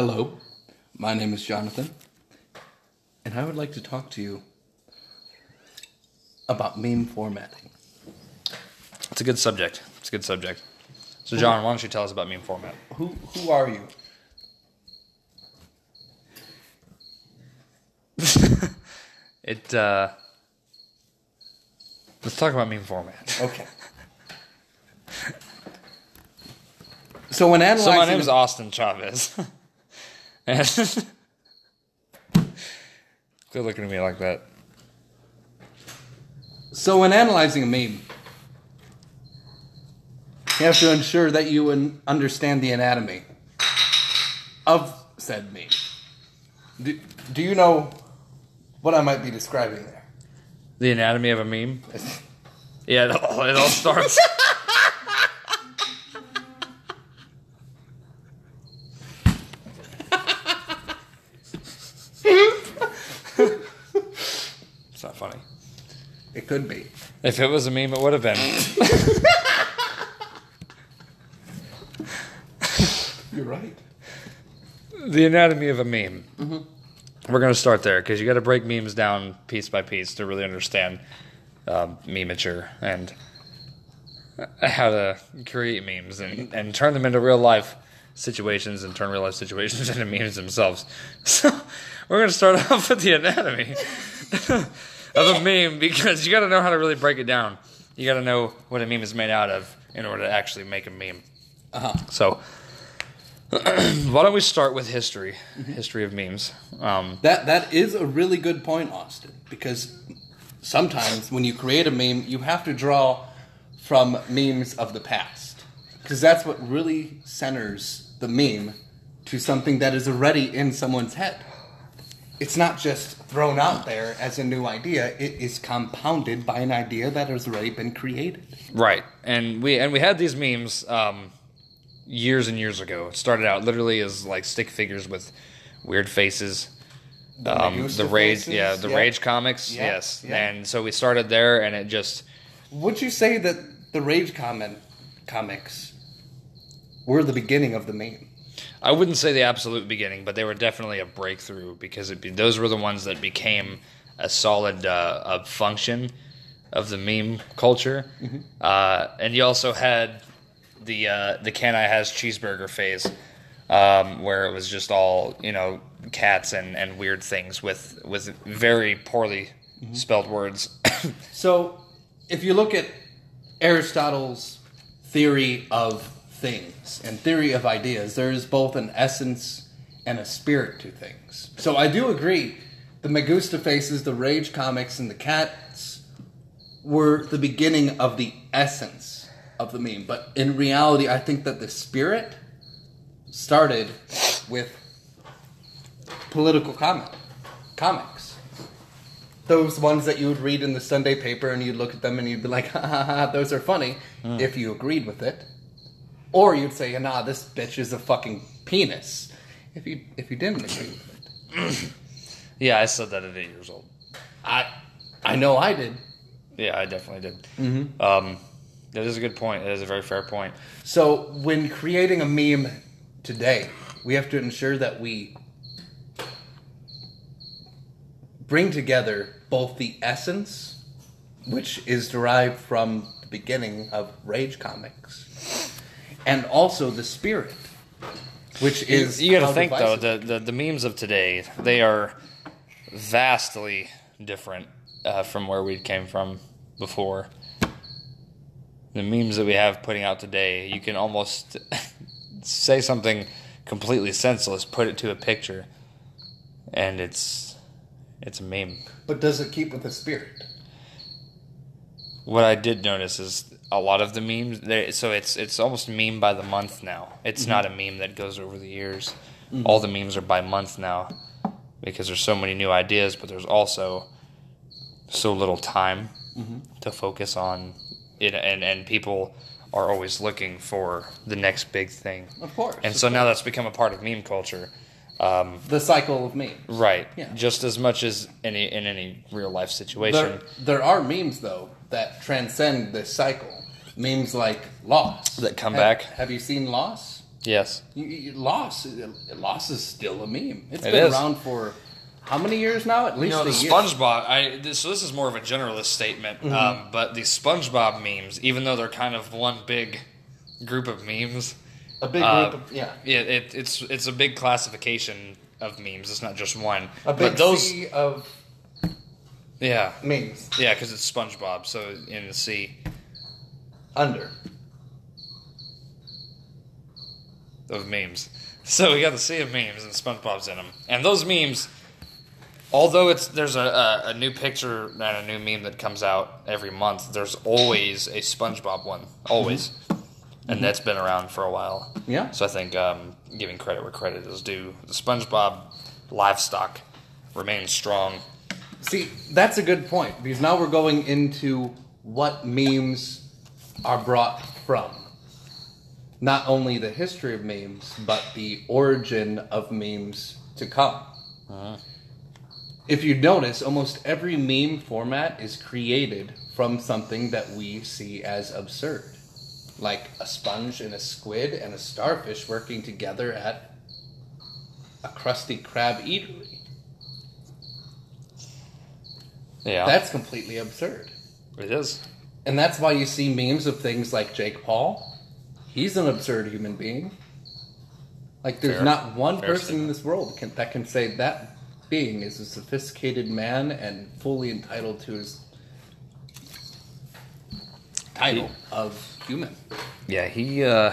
Hello, my name is Jonathan, and I would like to talk to you about meme formatting. It's a good subject. It's a good subject. So, John, why don't you tell us about meme format? Who who are you? It. uh Let's talk about meme format. Okay. so when So my name is Austin Chavez. quit looking at me like that. so when analyzing a meme, you have to ensure that you understand the anatomy of said meme. Do, do you know what I might be describing there? The anatomy of a meme. Yeah, it all, it all starts. it's not funny. It could be. If it was a meme, it would have been. You're right. the anatomy of a meme. We're going to start there because you got to break memes down piece by piece to really understand um, memature and how to create memes and, and turn them into real life situations and turn real life situations into memes themselves. So we're going to start off with the anatomy of a meme because you got to know how to really break it down. You got to know what a meme is made out of in order to actually make a meme. Uh-huh. So, why don't we start with history? History of memes. Um, That that is a really good point, Austin, because sometimes when you create a meme, you have to draw from memes of the past. Because that's what really centers the meme to something that is already in someone's head. It's not just thrown out there as a new idea, it is compounded by an idea that has already been created. right, and we and we had these memes um, years and years ago. It started out literally as like stick figures with weird faces. Um, the rage, faces, yeah, the yeah. rage comics, Yeah, yes, yeah. and so we started there, and it just Would you say that the Rage comment comics were the beginning of the meme? I wouldn't say the absolute beginning, but they were definitely a breakthrough because it be, those were the ones that became a solid uh, a function of the meme culture. Uh, and you also had the uh, the can I has cheeseburger phase, um, where it was just all you know cats and, and weird things with with very poorly spelled words. So, if you look at Aristotle's theory of things and theory of ideas, there is both an essence and a spirit to things. So, I do agree the Magusta faces, the Rage comics, and the cats were the beginning of the essence of the meme. But in reality, I think that the spirit started with political comment, comics those ones that you would read in the Sunday paper and you'd look at them and you'd be like, ha ha ha, those are funny hmm. if you agreed with it. Or you'd say, nah, this bitch is a fucking penis if you if you didn't agree with it. yeah, I said that at eight years old. I I know I did. Yeah, I definitely did. Um, that is a good point. That is a very fair point. So when creating a meme today, we have to ensure that we bring together both the essence, which is derived from the beginning of Rage comics, and also the spirit, which is you got to think though the, the the memes of today they are vastly different uh, from where we came from before. The memes that we have putting out today, you can almost say something completely senseless, put it to a picture, and it's it's a meme. But does it keep with the spirit? What I did notice is a lot of the memes. They, so it's it's almost meme by the month now. It's not a meme that goes over the years. Mm-hmm. All the memes are by month now because there's so many new ideas, but there's also so little time mm-hmm. to focus on it, and and people are always looking for the next big thing. Of course. And so now that's become a part of meme culture. Um, the cycle of memes. right. Yeah. Just as much as any in any real life situation. There, there are memes though that transcend this cycle. Memes like Loss That come Have- back? Have you seen Loss? Yes. You, you, loss, loss is still a meme. It's It been is. around for how many years now? At You least know, the a year. SpongeBob. I this, so this is more of a generalist statement, um, but the SpongeBob memes, even though they're kind of one big group of memes, a big uh, group of yeah, it, it, it's it's a big classification of memes. It's not just one. a big but those, sea of yeah, memes yeah, because it's SpongeBob, so in the sea under. of memes. So we got the sea of memes, and SpongeBob's in them. And those memes, although it's there's a, a, a new picture and a new meme that comes out every month, there's always a SpongeBob one, always, and that's been around for a while. Yeah. So I think um, giving credit where credit is due, the SpongeBob livestock remains strong. See, that's a good point because now we're going into what memes are brought from. Not only the history of memes, but the origin of memes to come. If you notice, almost every meme format is created from something that we see as absurd. Like a sponge and a squid and a starfish working together at a Krusty Krab eatery. Yeah, That's completely absurd. it is. And that's why you see memes of things like Jake Paul. He's an absurd human being. Like, there's Fair. not one Fair person in this world can, that can say that being is a sophisticated man and fully entitled to his title of human. Yeah, he. Uh,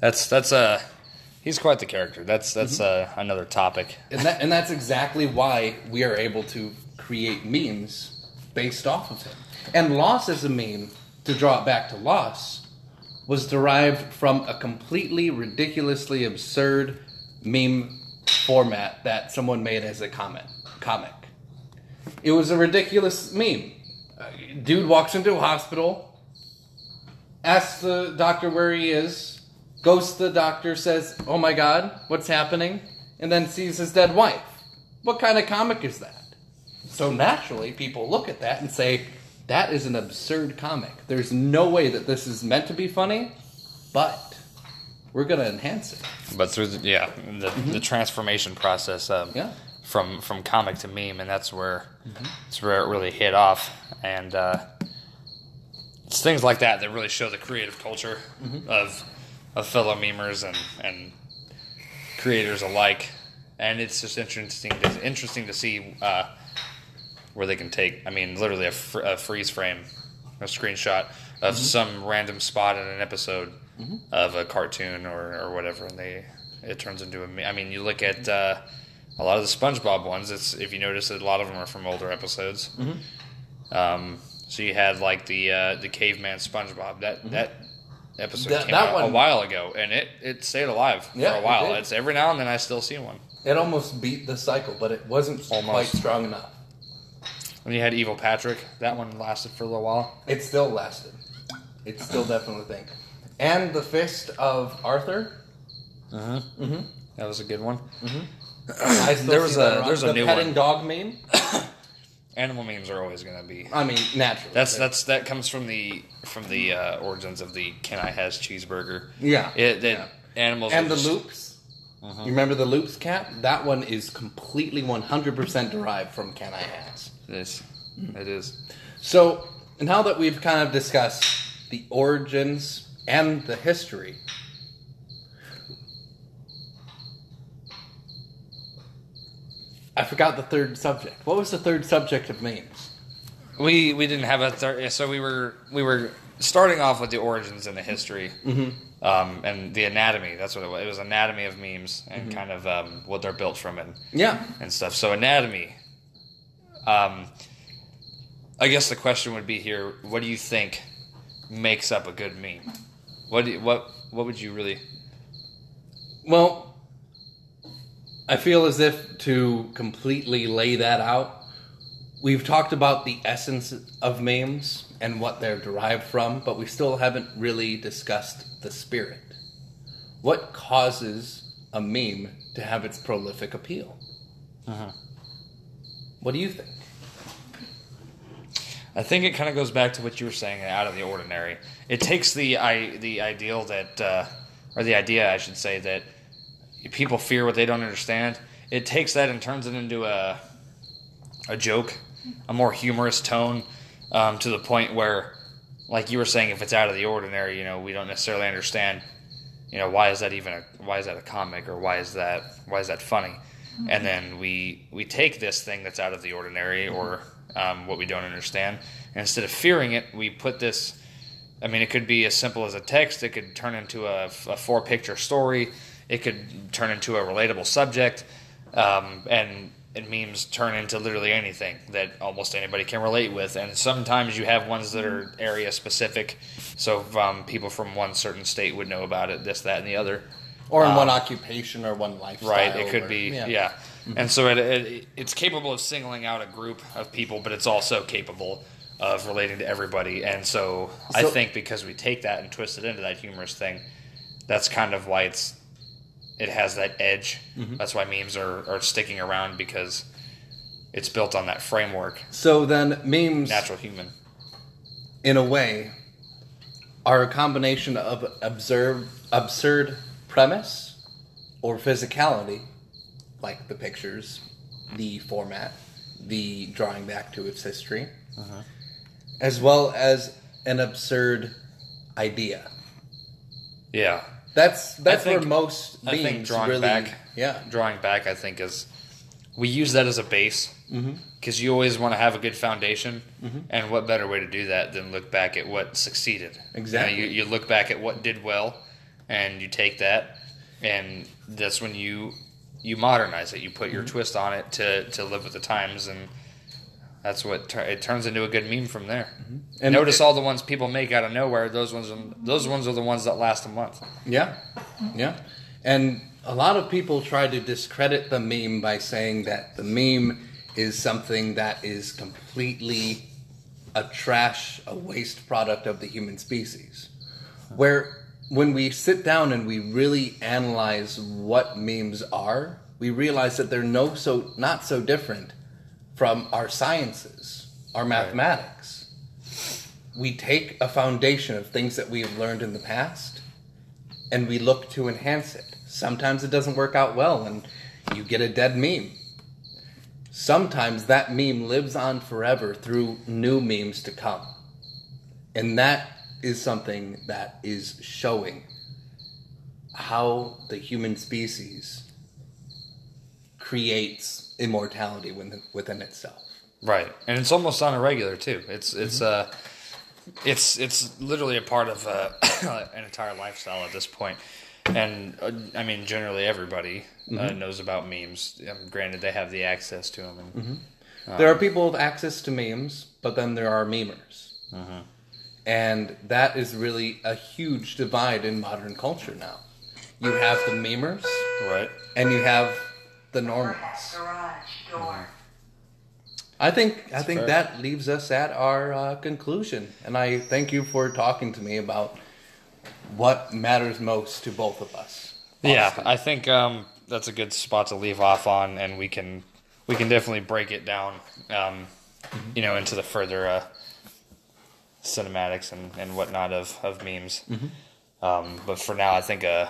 that's that's uh, he's quite the character. That's that's uh, another topic. And, that, and that's exactly why we are able to create memes based off of him. And Loss as a meme, to draw it back to Loss, was derived from a completely ridiculously absurd meme format that someone made as a comment comic. It was a ridiculous meme. Uh, dude walks into a hospital, asks the doctor where he is, goes to the doctor, says, Oh my god, what's happening? And then sees his dead wife. What kind of comic is that? So naturally, people look at that and say, That is an absurd comic. There's no way that this is meant to be funny, but we're going to enhance it. But through the yeah, the, the transformation process. Um, Yeah. From from comic to meme, and that's where that's where it really hit off. And uh, it's things like that that really show the creative culture of of fellow memers and and creators alike. And it's just interesting to, interesting to see uh, where they can take. I mean, literally a, fr- a freeze frame, a screenshot of some random spot in an episode of a cartoon or, or whatever, and they it turns into a. I mean, you look at uh, a lot of the SpongeBob ones. It's if you notice, a lot of them are from older episodes. Um, so you had like the uh, the caveman SpongeBob. That mm-hmm. that episode That- came that out a while ago, and it it stayed alive Yeah, for a while. did. It's every now and then I still see one. It almost beat the cycle, but it wasn't quite strong enough. When you had Evil Patrick, that one lasted for a little while. It still lasted. It's still definitely a thing. And the fist of Arthur. Uh-huh. Mm-hmm. That was a good one. Mm-hmm. I still There was a- there's a the new petting one. dog meme. Animal memes are always going to be. I mean, naturally. That's that's that comes from the from the uh, origins of the Can I Has cheeseburger. yeah. It that Yeah. animals and the just- loops. You remember the loops cat? That one is completely 100% derived from Can I Has. It is. It is. So now that we've kind of discussed the origins and the history, I forgot the third subject. What was the third subject of memes? We we didn't have a third. So we were we were starting off with the origins and the history, um, and the anatomy. That's what it was. It was anatomy of memes and kind of um, what they're built from and Yeah. and stuff. So anatomy. Um, I guess the question would be here: What do you think makes up a good meme? What do you, what what would you really? Well, I feel as if to completely lay that out, we've talked about the essence of memes and what they're derived from, but we still haven't really discussed the spirit. What causes a meme to have its prolific appeal? What do you think? I think it kind of goes back to what you were saying, out of the ordinary. It takes the I, the ideal that uh, or the idea, I should say, that people fear what they don't understand. It takes that and turns it into a a joke, a more humorous tone, um, to the point where, like you were saying, if it's out of the ordinary, you know, we don't necessarily understand. You know, why is that even a why is that a comic or why is that why is that funny? And then we we take this thing that's out of the ordinary or um, what we don't understand, and instead of fearing it, we put this. I mean, it could be as simple as a text. It could turn into a, a four picture story. It could turn into a relatable subject, um, and and memes turn into literally anything that almost anybody can relate with. And sometimes you have ones that are area specific, so um, people from one certain state would know about it, this, that, and the other. Or in one occupation or one lifestyle. Right, it could or- be, yeah. And so it, it, it's capable of singling out a group of people, but it's also capable of relating to everybody. And so, I think because we take that and twist it into that humorous thing, that's kind of why it's it has that edge. Mm-hmm. That's why memes are, are sticking around because it's built on that framework, So then memes, natural human. in a way, are a combination of absurd, absurd premise or physicality, like the pictures, the format, the drawing back to its history, uh-huh. as well as an absurd idea. Yeah, That's that's think- where most I think drawing really, back, yeah, drawing back, I think is we use that as a base Mm-hmm. because you always want to have a good foundation, and what better way to do that than look back at what succeeded? You know, Exactly. You, you look back at what did well, and you take that, and that's when you you modernize it. You put Mm-hmm. your twist on it to to live with the times, and that's what tur- it turns into a good meme from there. Mm-hmm. And Notice it- all the ones people make out of nowhere. Those ones, are- those ones are the ones that last a month. Yeah, yeah. And a lot of people try to discredit the meme by saying that the meme is something that is completely a trash, a waste product of the human species. Where when we sit down and we really analyze what memes are, we realize that they're no so not so different from our sciences, our mathematics. We take a foundation of things that we have learned in the past and we look to enhance it. Sometimes it doesn't work out well and you get a dead meme. Sometimes that meme lives on forever through new memes to come. And that is something that is showing how the human species creates immortality within, within itself. Right, and it's almost on a regular too. It's it's uh, it's it's literally a part of uh, an entire lifestyle at this point. And uh, I mean, generally everybody uh, knows about memes. Um, granted, they have the access to them. And, There are people with access to memes, but then there are memers. And that is really a huge divide in modern culture now. You have the memers Right. and you have the normals. Garage door. I think I think fair. that leaves us at our uh, conclusion, and I thank you for talking to me about what matters most to both of us. Yeah, I think um, that's a good spot to leave off on, and we can we can definitely break it down, um, you know, into the further uh, cinematics and, and whatnot of of memes. Um, but for now, I think a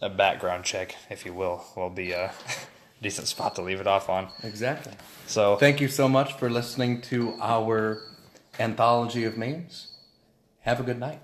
a background check, if you will, will be a decent spot to leave it off on. exactly. So Thank you so much for listening to our anthology of memes. Have a good night.